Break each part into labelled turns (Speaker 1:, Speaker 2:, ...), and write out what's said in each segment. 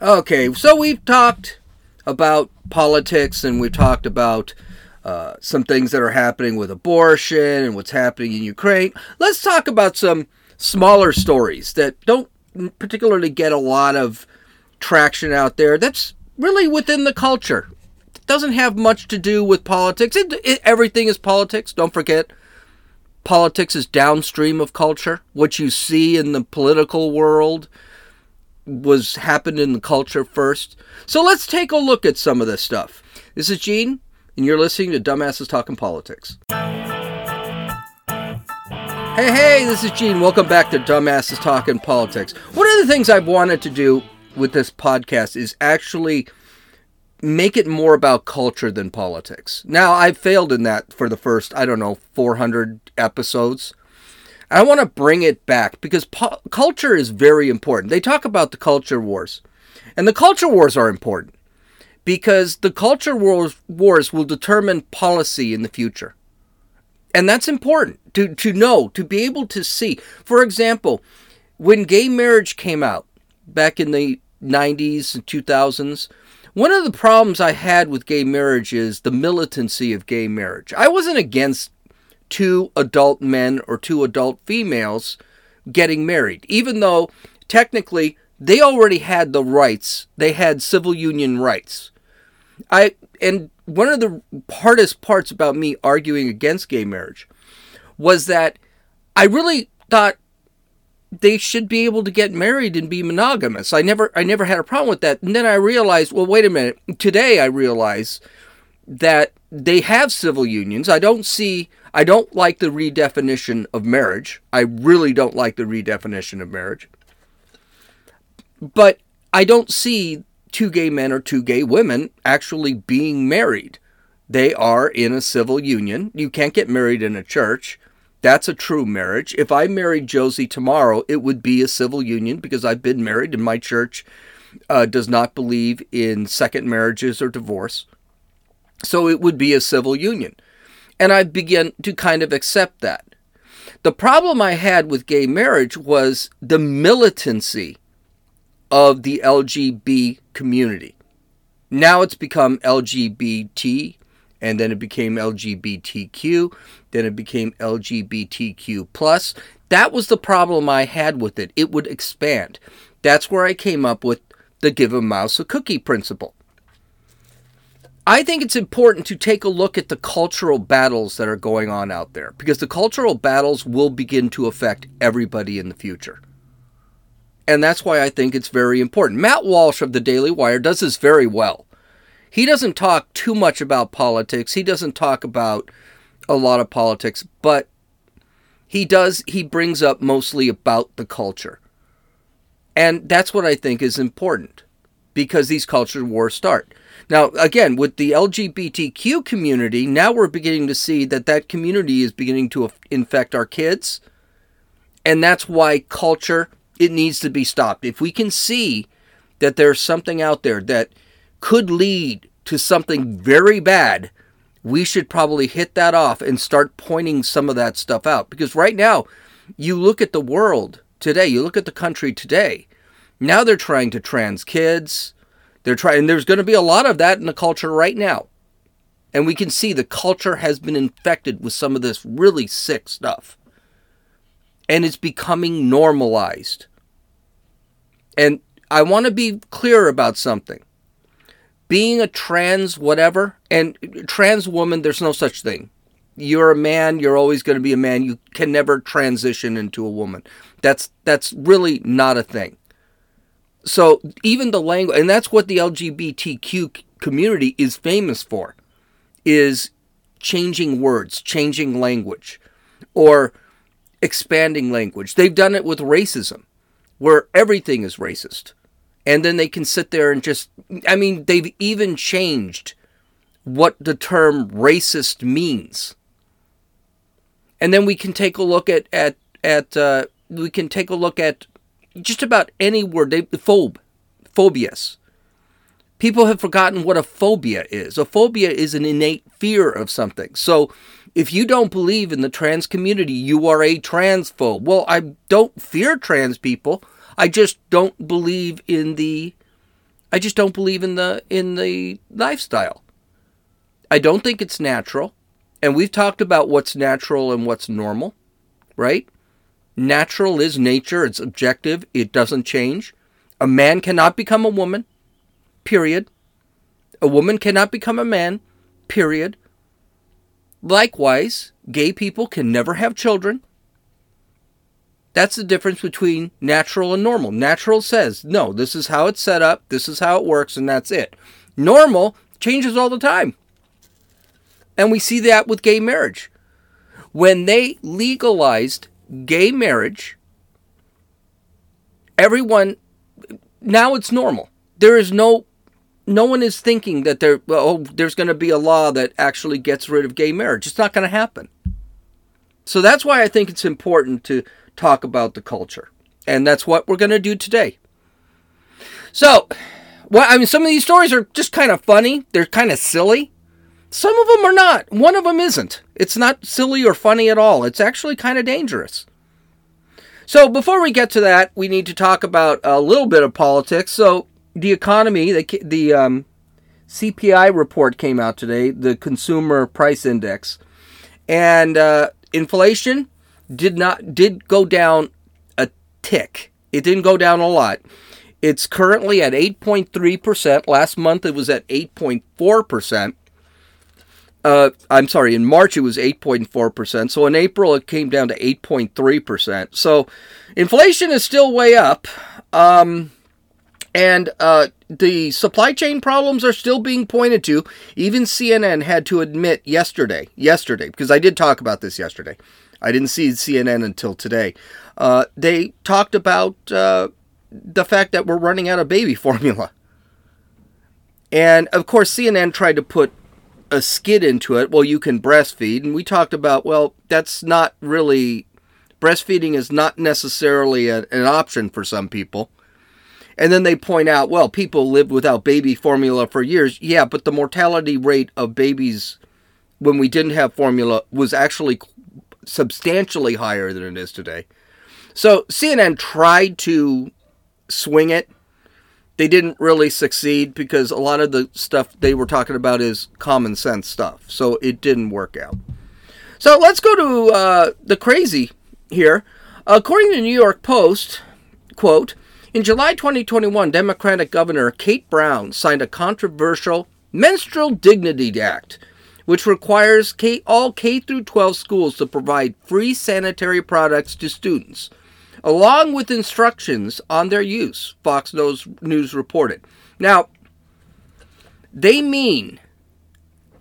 Speaker 1: Okay, so we've talked about politics and we've talked about uh, some things that are happening with abortion and what's happening in Ukraine. Let's talk about some smaller stories that don't particularly get a lot of traction out there. That's really within the culture. It doesn't have much to do with politics. It, it, everything is politics. Don't forget, politics is downstream of culture. What you see in the political world was happened in the culture first. So let's take a look at some of this stuff. This is Gene, and you're listening to Dumbasses Talking Politics. Hey, hey, this is Gene. Welcome back to Dumbasses Talking Politics. One of the things I've wanted to do with this podcast is actually make it more about culture than politics. Now, I've failed in that for the first, I don't know, 400 episodes. I want to bring it back because po- culture is very important. They talk about the culture wars, and the culture wars are important because the culture wars, wars will determine policy in the future. And that's important to, to know, to be able to see. For example, when gay marriage came out back in the 90s and 2000s, one of the problems I had with gay marriage is the militancy of gay marriage. I wasn't against two adult men or two adult females getting married, even though technically they already had the rights, they had civil union rights. I and one of the hardest parts about me arguing against gay marriage was that I really thought they should be able to get married and be monogamous. I never I never had a problem with that. And then I realized, well, wait a minute. Today I realize that they have civil unions. I don't see I don't like the redefinition of marriage. I really don't like the redefinition of marriage. But I don't see two gay men or two gay women actually being married. They are in a civil union. You can't get married in a church. That's a true marriage. If I married Josie tomorrow, it would be a civil union because I've been married and my church uh, does not believe in second marriages or divorce. So it would be a civil union. And I began to kind of accept that. The problem I had with gay marriage was the militancy of the LGBT community. Now it's become LGBT, and then it became LGBTQ, then it became LGBTQ plus. That was the problem I had with it. It would expand. That's where I came up with the give a mouse a cookie principle. I think it's important to take a look at the cultural battles that are going on out there because the cultural battles will begin to affect everybody in the future. And that's why I think it's very important. Matt Walsh of the Daily Wire does this very well. He doesn't talk too much about politics. He doesn't talk about a lot of politics, but he does he brings up mostly about the culture. And that's what I think is important because these culture wars start. Now, again, with the LGBTQ community, now we're beginning to see that that community is beginning to infect our kids. And that's why culture it needs to be stopped. If we can see that there's something out there that could lead to something very bad, we should probably hit that off and start pointing some of that stuff out. Because right now, you look at the world today, you look at the country today, now they're trying to trans kids. They're trying, and there's going to be a lot of that in the culture right now. And we can see the culture has been infected with some of this really sick stuff. And it's becoming normalized. And I want to be clear about something being a trans whatever and trans woman there's no such thing you're a man you're always going to be a man you can never transition into a woman that's that's really not a thing so even the language and that's what the lgbtq community is famous for is changing words changing language or expanding language they've done it with racism where everything is racist and then they can sit there and just I mean they've even changed what the term racist means. And then we can take a look at at at uh, we can take a look at just about any word they phobe phobias. People have forgotten what a phobia is. A phobia is an innate fear of something. So if you don't believe in the trans community, you are a transphobe. Well, I don't fear trans people. I just don't believe in the I just don't believe in the in the lifestyle. I don't think it's natural. And we've talked about what's natural and what's normal, right? Natural is nature, it's objective, it doesn't change. A man cannot become a woman, period. A woman cannot become a man, period. Likewise, gay people can never have children. That's the difference between natural and normal. Natural says, no, this is how it's set up, this is how it works, and that's it. Normal changes all the time. And we see that with gay marriage. When they legalized gay marriage, everyone now it's normal. There is no no one is thinking that there oh there's going to be a law that actually gets rid of gay marriage. It's not going to happen. So that's why I think it's important to talk about the culture. And that's what we're going to do today. So, well, I mean, some of these stories are just kind of funny. They're kind of silly. Some of them are not. One of them isn't. It's not silly or funny at all. It's actually kind of dangerous. So, before we get to that, we need to talk about a little bit of politics. So, the economy, the, the um, CPI report came out today, the Consumer Price Index, and uh, inflation did not did go down a tick. It didn't go down a lot. It's currently at 8.3%. Last month it was at 8.4%. Uh, I'm sorry, in March it was 8.4%. So in April it came down to 8.3%. So inflation is still way up. Um, and uh, the supply chain problems are still being pointed to. Even CNN had to admit yesterday, yesterday, because I did talk about this yesterday. I didn't see CNN until today. Uh, they talked about uh, the fact that we're running out of baby formula. And of course, CNN tried to put a skid into it. Well, you can breastfeed. And we talked about, well, that's not really, breastfeeding is not necessarily a, an option for some people. And then they point out, well, people lived without baby formula for years. Yeah, but the mortality rate of babies when we didn't have formula was actually substantially higher than it is today. So CNN tried to swing it. They didn't really succeed because a lot of the stuff they were talking about is common sense stuff. So it didn't work out. So let's go to uh, the crazy here. According to the New York Post, quote, in July 2021, Democratic Governor Kate Brown signed a controversial Menstrual Dignity Act which requires K, all K through 12 schools to provide free sanitary products to students, along with instructions on their use, Fox News reported. Now, they mean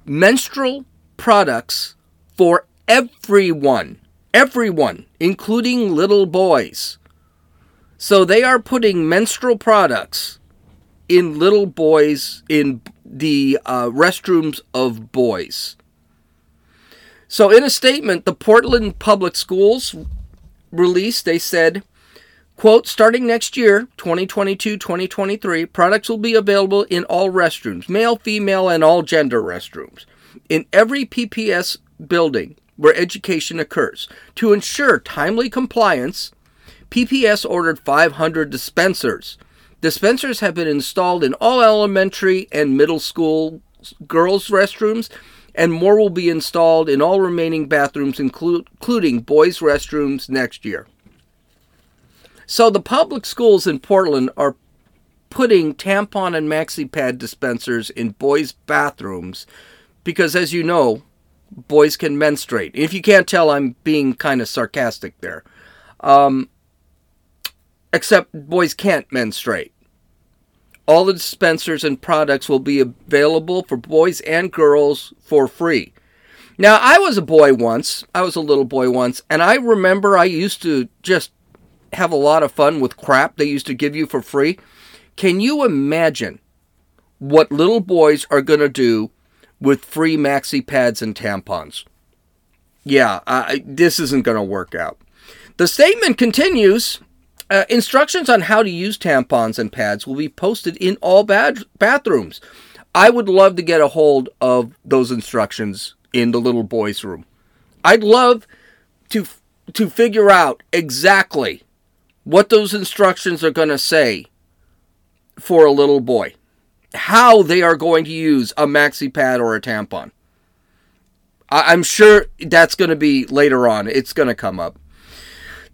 Speaker 1: menstrual products for everyone, everyone, including little boys. So they are putting menstrual products in little boys in the uh, restrooms of boys. So, in a statement, the Portland Public Schools released, they said, quote, starting next year, 2022 2023, products will be available in all restrooms, male, female, and all gender restrooms, in every PPS building where education occurs. To ensure timely compliance, PPS ordered 500 dispensers Dispensers have been installed in all elementary and middle school girls' restrooms, and more will be installed in all remaining bathrooms, including boys' restrooms, next year. So the public schools in Portland are putting tampon and maxi pad dispensers in boys' bathrooms because, as you know, boys can menstruate. If you can't tell, I'm being kind of sarcastic there. Um, except boys can't menstruate. All the dispensers and products will be available for boys and girls for free. Now, I was a boy once. I was a little boy once, and I remember I used to just have a lot of fun with crap they used to give you for free. Can you imagine what little boys are going to do with free maxi pads and tampons? Yeah, I, this isn't going to work out. The statement continues uh, instructions on how to use tampons and pads will be posted in all bad- bathrooms. I would love to get a hold of those instructions in the little boys' room. I'd love to to figure out exactly what those instructions are going to say for a little boy. how they are going to use a maxi pad or a tampon. I- I'm sure that's going to be later on. It's going to come up.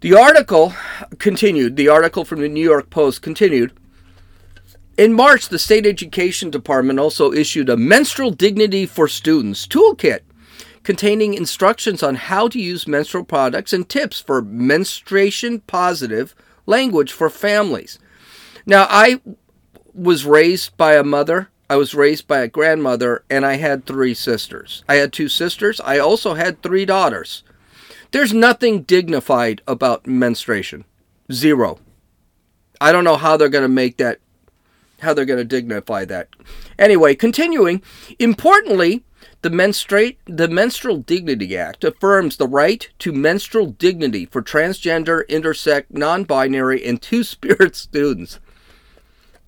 Speaker 1: The article continued. The article from the New York Post continued. In March, the state education department also issued a menstrual dignity for students toolkit containing instructions on how to use menstrual products and tips for menstruation positive language for families. Now, I was raised by a mother, I was raised by a grandmother, and I had three sisters. I had two sisters, I also had three daughters. There's nothing dignified about menstruation. Zero. I don't know how they're going to make that how they're going to dignify that. Anyway, continuing, importantly, the, menstruate, the Menstrual Dignity Act affirms the right to menstrual dignity for transgender, intersex, non binary, and two spirit students.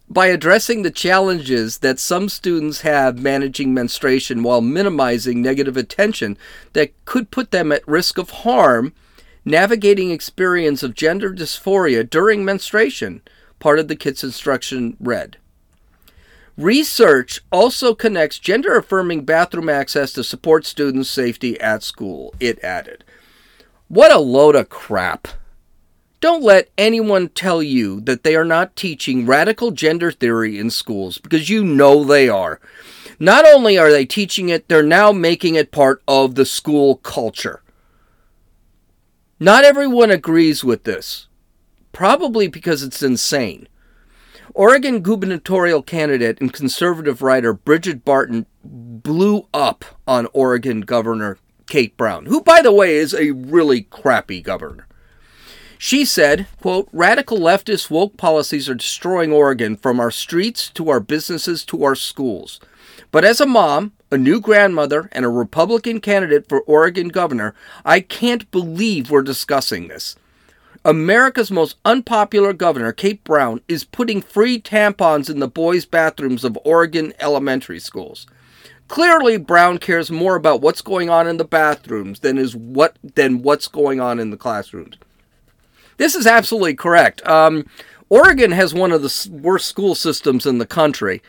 Speaker 1: By addressing the challenges that some students have managing menstruation while minimizing negative attention that could put them at risk of harm, navigating experience of gender dysphoria during menstruation, part of the KITS instruction read. Research also connects gender affirming bathroom access to support students' safety at school, it added. What a load of crap. Don't let anyone tell you that they are not teaching radical gender theory in schools because you know they are. Not only are they teaching it, they're now making it part of the school culture. Not everyone agrees with this, probably because it's insane. Oregon gubernatorial candidate and conservative writer Bridget Barton blew up on Oregon Governor Kate Brown, who, by the way, is a really crappy governor. She said, quote, radical leftist woke policies are destroying Oregon from our streets to our businesses to our schools. But as a mom, a new grandmother, and a Republican candidate for Oregon governor, I can't believe we're discussing this. America's most unpopular governor, Kate Brown, is putting free tampons in the boys' bathrooms of Oregon elementary schools. Clearly, Brown cares more about what's going on in the bathrooms than is what than what's going on in the classrooms. This is absolutely correct. Um, Oregon has one of the worst school systems in the country.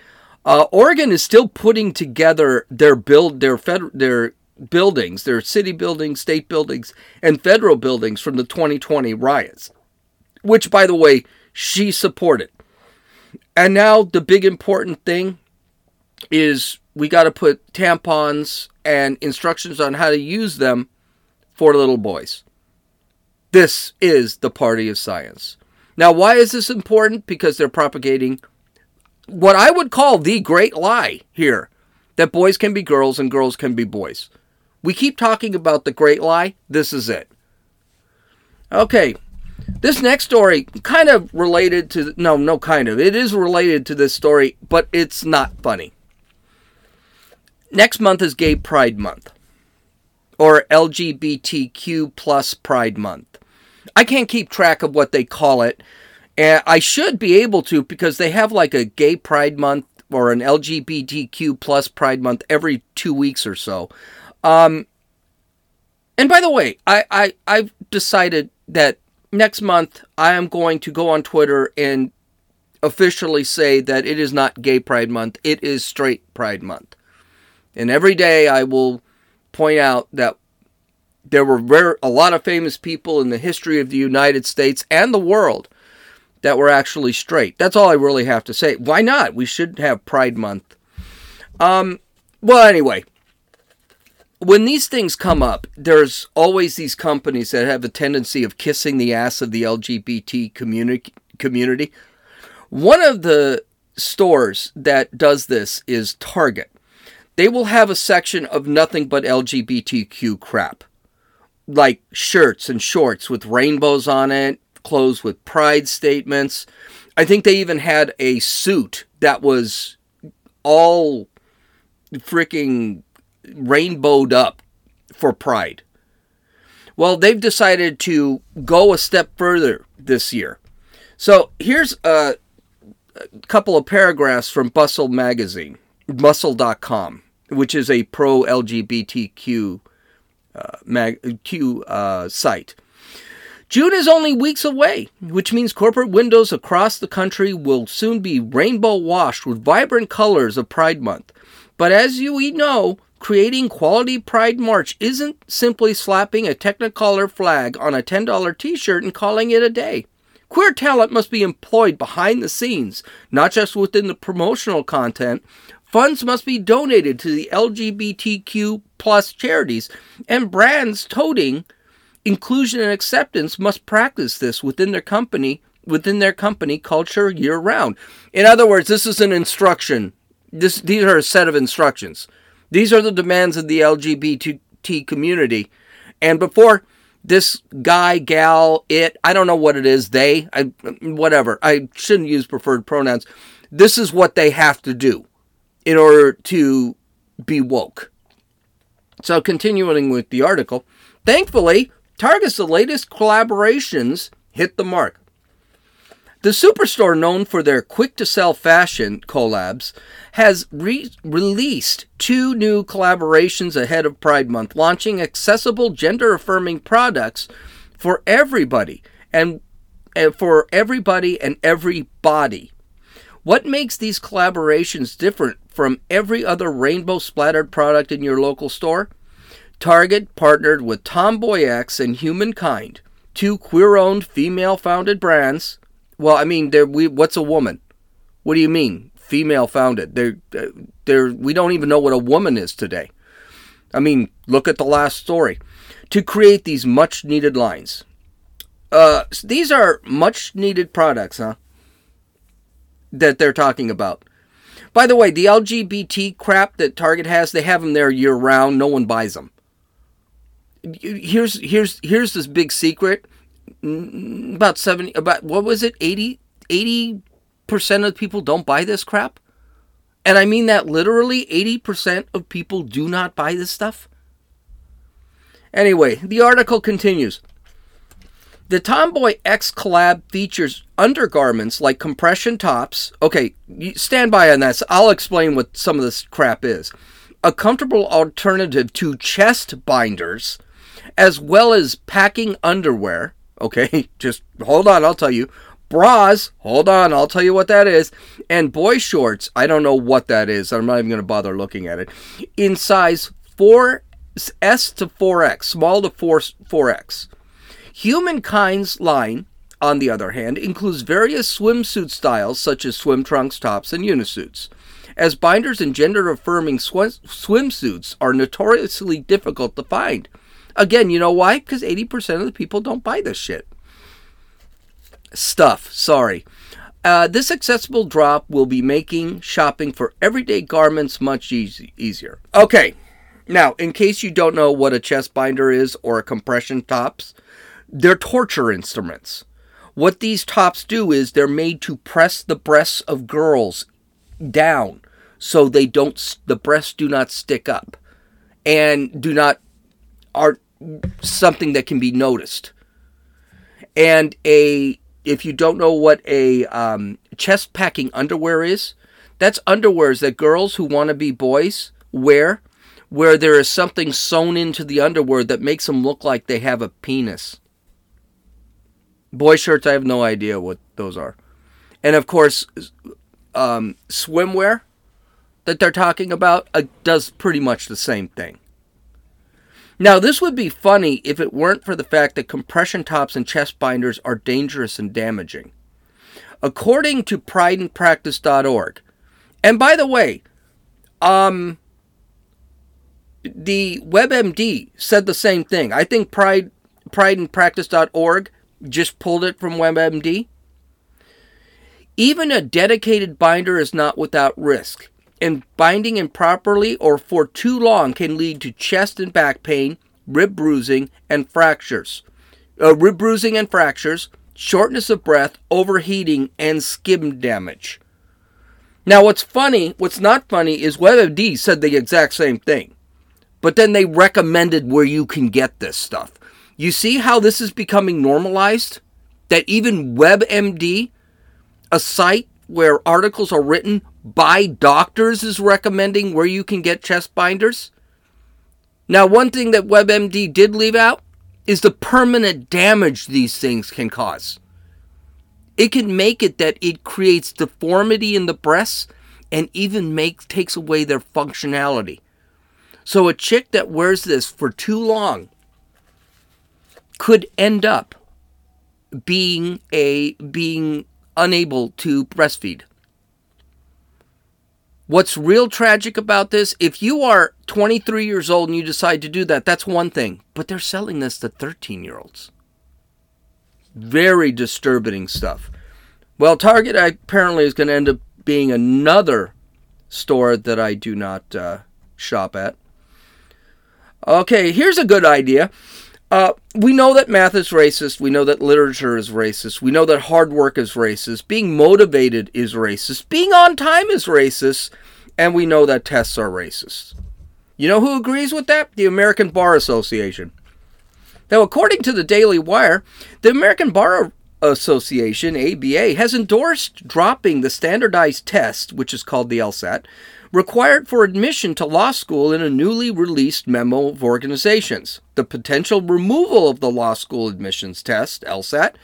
Speaker 1: Uh, Oregon is still putting together their build their fed, their buildings, their city buildings, state buildings, and federal buildings from the 2020 riots, which, by the way, she supported. And now the big important thing is we got to put tampons and instructions on how to use them for little boys. This is the party of science. Now, why is this important? Because they're propagating what I would call the great lie here that boys can be girls and girls can be boys. We keep talking about the great lie. This is it. Okay. This next story kind of related to no, no kind of. It is related to this story, but it's not funny. Next month is Gay Pride Month or LGBTQ plus Pride Month. I can't keep track of what they call it. And I should be able to because they have like a Gay Pride Month or an LGBTQ plus Pride Month every two weeks or so. Um, and by the way, I, I I've decided that next month I am going to go on Twitter and officially say that it is not Gay Pride Month; it is Straight Pride Month. And every day I will point out that there were a lot of famous people in the history of the United States and the world that were actually straight. That's all I really have to say. Why not? We should have Pride Month. Um, well, anyway, when these things come up, there's always these companies that have a tendency of kissing the ass of the LGBT community. community. One of the stores that does this is Target. They will have a section of nothing but LGBTQ crap, like shirts and shorts with rainbows on it, clothes with pride statements. I think they even had a suit that was all freaking rainbowed up for Pride. Well, they've decided to go a step further this year. So here's a, a couple of paragraphs from Bustle magazine, bustle.com, which is a pro LGBTQ uh, mag, Q, uh, site. June is only weeks away, which means corporate windows across the country will soon be rainbow washed with vibrant colors of Pride Month. But as you we know, creating quality Pride March isn't simply slapping a Technicolor flag on a $10 t shirt and calling it a day. Queer talent must be employed behind the scenes, not just within the promotional content. Funds must be donated to the LGBTQ plus charities, and brands toting inclusion and acceptance must practice this within their company within their company culture year round. In other words, this is an instruction. This, these are a set of instructions. These are the demands of the LGBT community. And before this guy, gal, it, I don't know what it is, they, I, whatever, I shouldn't use preferred pronouns. This is what they have to do in order to be woke. So, continuing with the article, thankfully, Target's latest collaborations hit the mark. The superstore, known for their quick to sell fashion collabs, has re- released two new collaborations ahead of Pride Month, launching accessible gender affirming products for everybody and, and for everybody and every body. What makes these collaborations different from every other rainbow splattered product in your local store? Target partnered with Tomboy X and Humankind, two queer-owned, female-founded brands. Well, I mean, we, what's a woman? What do you mean, female-founded? They're, they're, we don't even know what a woman is today. I mean, look at the last story. To create these much-needed lines. Uh, these are much-needed products, huh? That they're talking about. By the way, the LGBT crap that Target has, they have them there year round. No one buys them here's here's here's this big secret. About 70 about what was it? 80 80% of people don't buy this crap. And I mean that literally 80% of people do not buy this stuff. Anyway, the article continues. The Tomboy X collab features undergarments like compression tops. Okay, stand by on that. I'll explain what some of this crap is. A comfortable alternative to chest binders as well as packing underwear. Okay, just hold on, I'll tell you. Bras, hold on, I'll tell you what that is. And boy shorts, I don't know what that is. I'm not even going to bother looking at it. In size 4 S to 4X, small to 4 4X. Humankind's line, on the other hand, includes various swimsuit styles such as swim trunks, tops, and unisuits. As binders and gender affirming sw- swimsuits are notoriously difficult to find. Again, you know why? Because 80% of the people don't buy this shit. Stuff, sorry. Uh, this accessible drop will be making shopping for everyday garments much easy, easier. Okay, now, in case you don't know what a chest binder is or a compression tops, they're torture instruments. What these tops do is they're made to press the breasts of girls down so they don't the breasts do not stick up and do not are something that can be noticed. And a if you don't know what a um, chest packing underwear is, that's underwears that girls who want to be boys wear, where there is something sewn into the underwear that makes them look like they have a penis. Boy shirts, I have no idea what those are. And of course, um, swimwear that they're talking about uh, does pretty much the same thing. Now, this would be funny if it weren't for the fact that compression tops and chest binders are dangerous and damaging. According to prideandpractice.org, and by the way, um, the WebMD said the same thing. I think Pride, prideandpractice.org just pulled it from WebMD. Even a dedicated binder is not without risk and binding improperly or for too long can lead to chest and back pain, rib bruising, and fractures. Uh, rib bruising and fractures, shortness of breath, overheating, and skin damage. Now, what's funny, what's not funny, is WebMD said the exact same thing. But then they recommended where you can get this stuff. You see how this is becoming normalized? That even WebMD, a site where articles are written by doctors is recommending where you can get chest binders. Now, one thing that WebMD did leave out is the permanent damage these things can cause. It can make it that it creates deformity in the breasts and even makes takes away their functionality. So a chick that wears this for too long could end up being a being unable to breastfeed. What's real tragic about this, if you are 23 years old and you decide to do that, that's one thing. But they're selling this to 13 year olds. Very disturbing stuff. Well, Target apparently is going to end up being another store that I do not uh, shop at. Okay, here's a good idea. Uh, we know that math is racist. We know that literature is racist. We know that hard work is racist. Being motivated is racist. Being on time is racist. And we know that tests are racist. You know who agrees with that? The American Bar Association. Now, according to the Daily Wire, the American Bar Association, ABA, has endorsed dropping the standardized test, which is called the LSAT, required for admission to law school in a newly released memo of organizations. The potential removal of the law school admissions test, LSAT,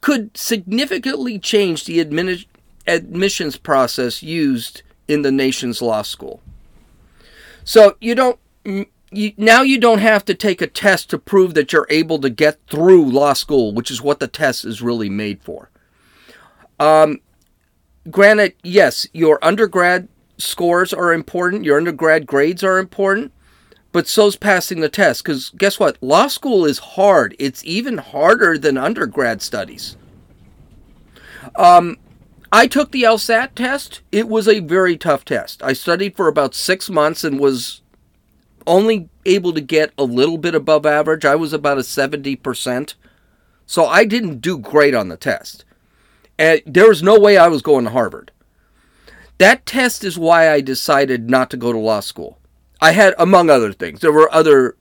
Speaker 1: could significantly change the admissions process used in the nation's law school. So you don't you, now you don't have to take a test to prove that you're able to get through law school, which is what the test is really made for. Um, granted, yes, your undergrad scores are important, your undergrad grades are important, but so's passing the test. Because guess what? Law school is hard. It's even harder than undergrad studies. Um, I took the LSAT test. It was a very tough test. I studied for about six months and was only able to get a little bit above average. I was about a 70%. So I didn't do great on the test. And there was no way I was going to Harvard. That test is why I decided not to go to law school. I had, among other things, there were other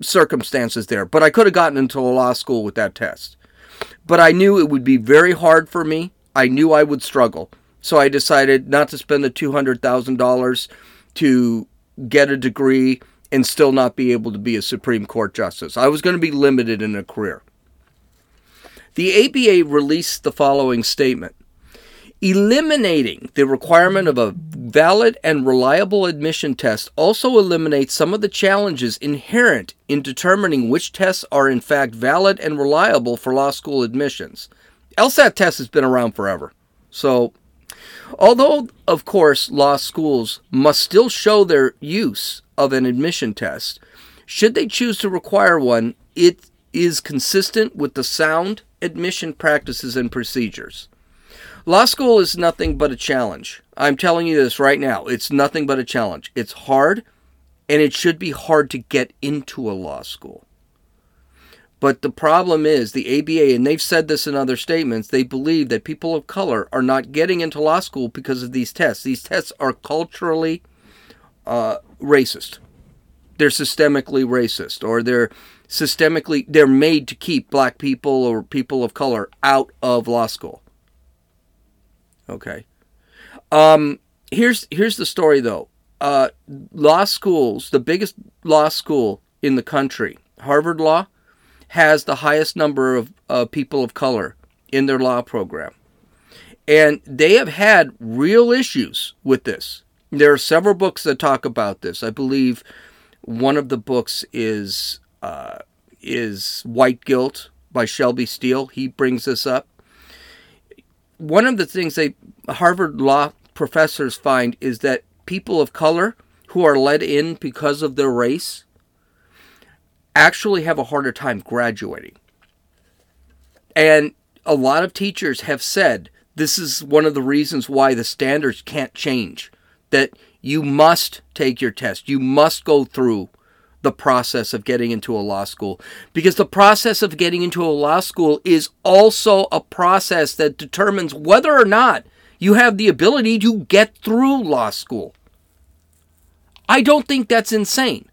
Speaker 1: circumstances there, but I could have gotten into law school with that test. But I knew it would be very hard for me. I knew I would struggle. So I decided not to spend the $200,000 to get a degree and still not be able to be a Supreme Court justice. I was going to be limited in a career. The ABA released the following statement Eliminating the requirement of a valid and reliable admission test also eliminates some of the challenges inherent in determining which tests are in fact valid and reliable for law school admissions. LSAT test has been around forever. So, although, of course, law schools must still show their use of an admission test, should they choose to require one, it is consistent with the sound admission practices and procedures. Law school is nothing but a challenge. I'm telling you this right now. It's nothing but a challenge. It's hard, and it should be hard to get into a law school. But the problem is the ABA, and they've said this in other statements, they believe that people of color are not getting into law school because of these tests. These tests are culturally uh, racist. They're systemically racist, or they're systemically they're made to keep black people or people of color out of law school. Okay. Um, here's here's the story though. Uh, law schools, the biggest law school in the country, Harvard Law, has the highest number of uh, people of color in their law program, and they have had real issues with this. There are several books that talk about this. I believe one of the books is uh, is White Guilt by Shelby Steele. He brings this up one of the things they Harvard law professors find is that people of color who are let in because of their race actually have a harder time graduating. And a lot of teachers have said this is one of the reasons why the standards can't change. That you must take your test. You must go through the process of getting into a law school because the process of getting into a law school is also a process that determines whether or not you have the ability to get through law school. I don't think that's insane.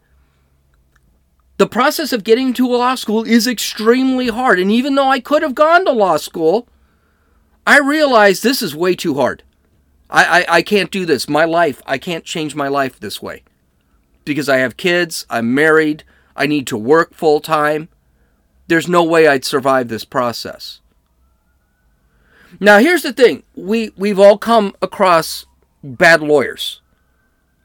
Speaker 1: The process of getting to a law school is extremely hard. And even though I could have gone to law school, I realize this is way too hard. I, I, I can't do this. My life, I can't change my life this way because I have kids, I'm married, I need to work full time. there's no way I'd survive this process. Now, here's the thing we, we've all come across bad lawyers.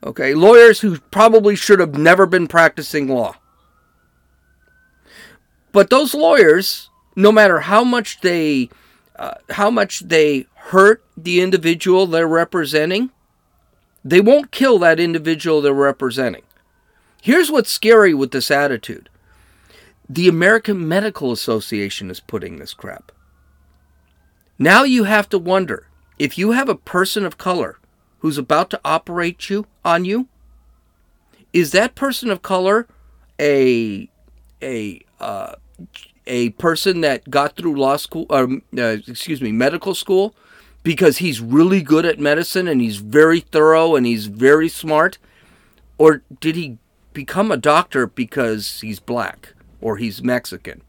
Speaker 1: Okay, lawyers who probably should have never been practicing law. But those lawyers, no matter how much they uh, how much they hurt the individual they're representing, they won't kill that individual they're representing. Here's what's scary with this attitude. The American Medical Association is putting this crap. Now you have to wonder if you have a person of color who's about to operate you on you, is that person of color a a uh, a person that got through law school or uh, excuse me medical school because he's really good at medicine and he's very thorough and he's very smart or did he become a doctor because he's black or he's Mexican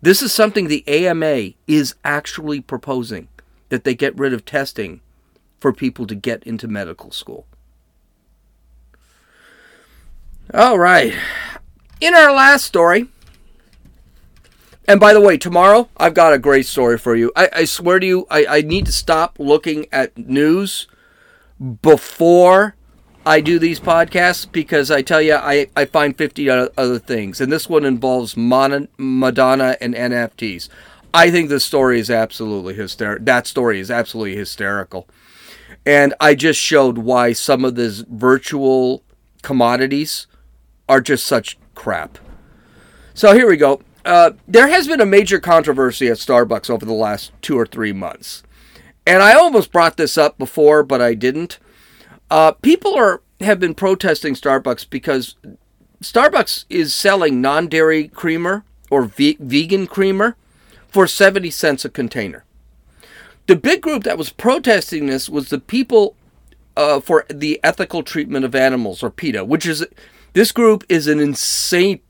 Speaker 1: this is something the AMA is actually proposing that they get rid of testing for people to get into medical school. All right. In our last story, and by the way, tomorrow I've got a great story for you. I, I swear to you, I, I need to stop looking at news before I do these podcasts because I tell you, I, I find 50 other things. And this one involves Madonna and NFTs. I think this story is absolutely hysterical. That story is absolutely hysterical. And I just showed why some of these virtual commodities are just such crap. So here we go. Uh, there has been a major controversy at Starbucks over the last two or three months. And I almost brought this up before, but I didn't. Uh, people are have been protesting Starbucks because Starbucks is selling non-dairy creamer or ve- vegan creamer for 70 cents a container. The big group that was protesting this was the people uh, for the ethical treatment of animals, or PETA, which is this group is an insane,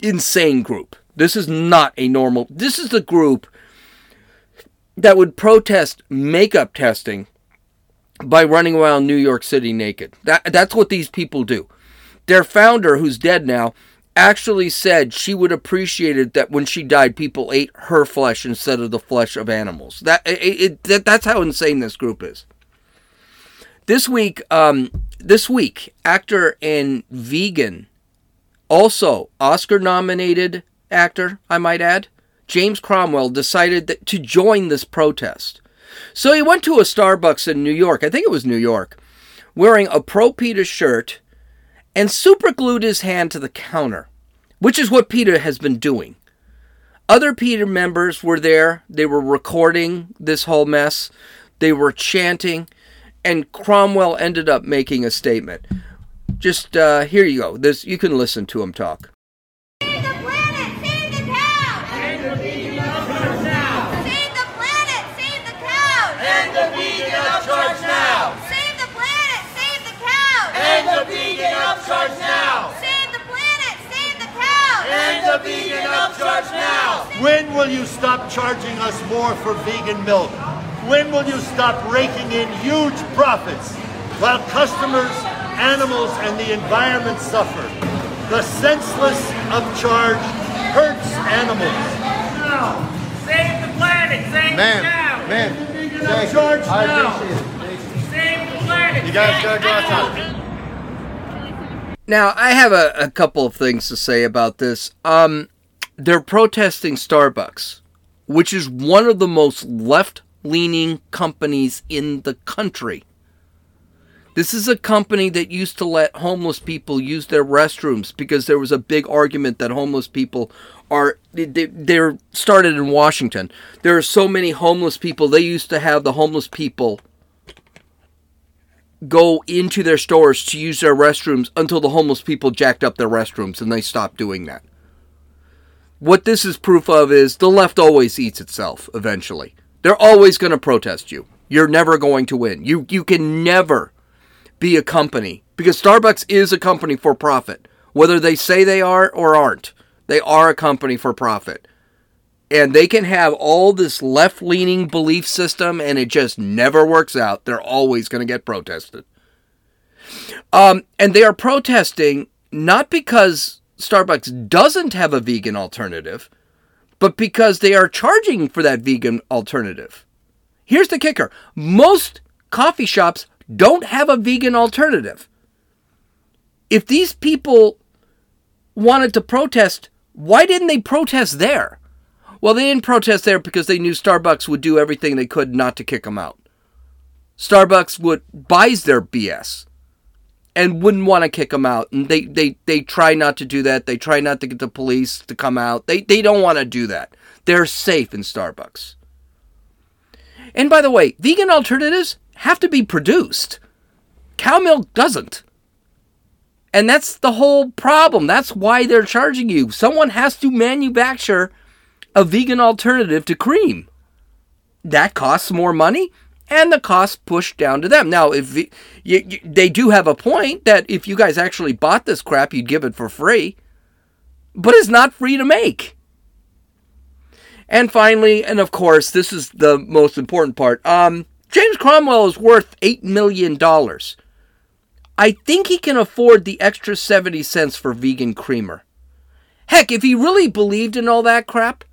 Speaker 1: insane group. This is not a normal. This is the group that would protest makeup testing by running around New York City naked. That, that's what these people do. Their founder, who's dead now, actually said she would appreciate it that when she died, people ate her flesh instead of the flesh of animals. That, it, it, that that's how insane this group is. This week, um, this week, actor and vegan, also Oscar-nominated actor, I might add, James Cromwell decided that, to join this protest. So he went to a Starbucks in New York, I think it was New York, wearing a Pro PETA shirt and superglued his hand to the counter, which is what PETA has been doing. Other PETA members were there. They were recording this whole mess. They were chanting, and Cromwell ended up making a statement. Just uh, here you go. This you can listen to him talk.
Speaker 2: Vegan now!
Speaker 3: When will you stop charging us more for vegan milk? When will you stop raking in huge profits while customers, animals, and the environment suffer? The senseless upcharge hurts animals.
Speaker 2: No! Save the planet! Save
Speaker 3: man,
Speaker 2: the cows!
Speaker 3: Man, Upcharge now!
Speaker 2: Save the planet!
Speaker 3: You guys gotta go outside.
Speaker 1: Now, I have a, a couple of things to say about this. Um, they're protesting Starbucks, which is one of the most left leaning companies in the country. This is a company that used to let homeless people use their restrooms because there was a big argument that homeless people are they, they're started in Washington. There are so many homeless people. They used to have the homeless people go into their stores to use their restrooms until the homeless people jacked up their restrooms and they stopped doing that. What this is proof of is the left always eats itself eventually. They're always going to protest you. You're never going to win. You you can never be a company because Starbucks is a company for profit. Whether they say they are or aren't, they are a company for profit and they can have all this left leaning belief system and it just never works out. They're always going to get protested. Um, and they are protesting not because Starbucks doesn't have a vegan alternative, but because they are charging for that vegan alternative. Here's the kicker most coffee shops don't have a vegan alternative. If these people wanted to protest, why didn't they protest there? Well, they didn't protest there because they knew Starbucks would do everything they could not to kick them out. Starbucks would buys their BS and wouldn't want to kick them out. And they, they, they try not to do that. They try not to get the police to come out. They, they don't want to do that. They're safe in Starbucks. And by the way, vegan alternatives have to be produced. Cow milk doesn't. And that's the whole problem. That's why they're charging you. Someone has to manufacture a vegan alternative to cream. That costs more money and the cost pushed down to them. Now, if you, you, they do have a point that if you guys actually bought this crap, you'd give it for free, but it's not free to make. And finally, and of course, this is the most important part. Um, James Cromwell is worth eight million dollars. I think he can afford the extra 70 cents for vegan creamer. Heck, if he really believed in all that crap,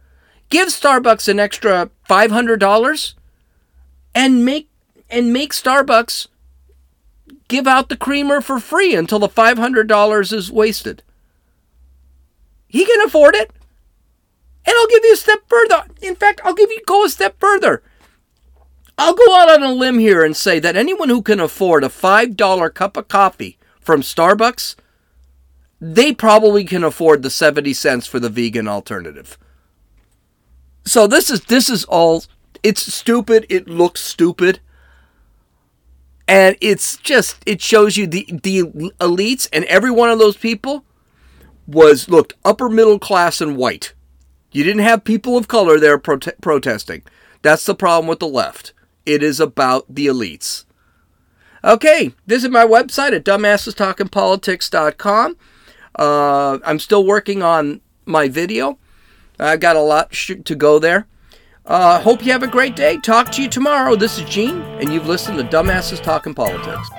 Speaker 1: give Starbucks an extra $500 and make and make Starbucks give out the creamer for free until the $500 is wasted. He can afford it. And I'll give you a step further. In fact, I'll give you go a step further. I'll go out on a limb here and say that anyone who can afford a $5 cup of coffee from Starbucks, they probably can afford the 70 cents for the vegan alternative. So this is this is all it's stupid. It looks stupid. And it's just, it shows you the, the elites and every one of those people was, looked upper middle class and white. You didn't have people of color there prote- protesting. That's the problem with the left. It is about the elites. Okay, visit my website at dumbassestalkingpolitics.com. Uh, I'm still working on my video. I've got a lot to go there. Uh, hope you have a great day. Talk to you tomorrow. This is Gene, and you've listened to Dumbasses Talking Politics.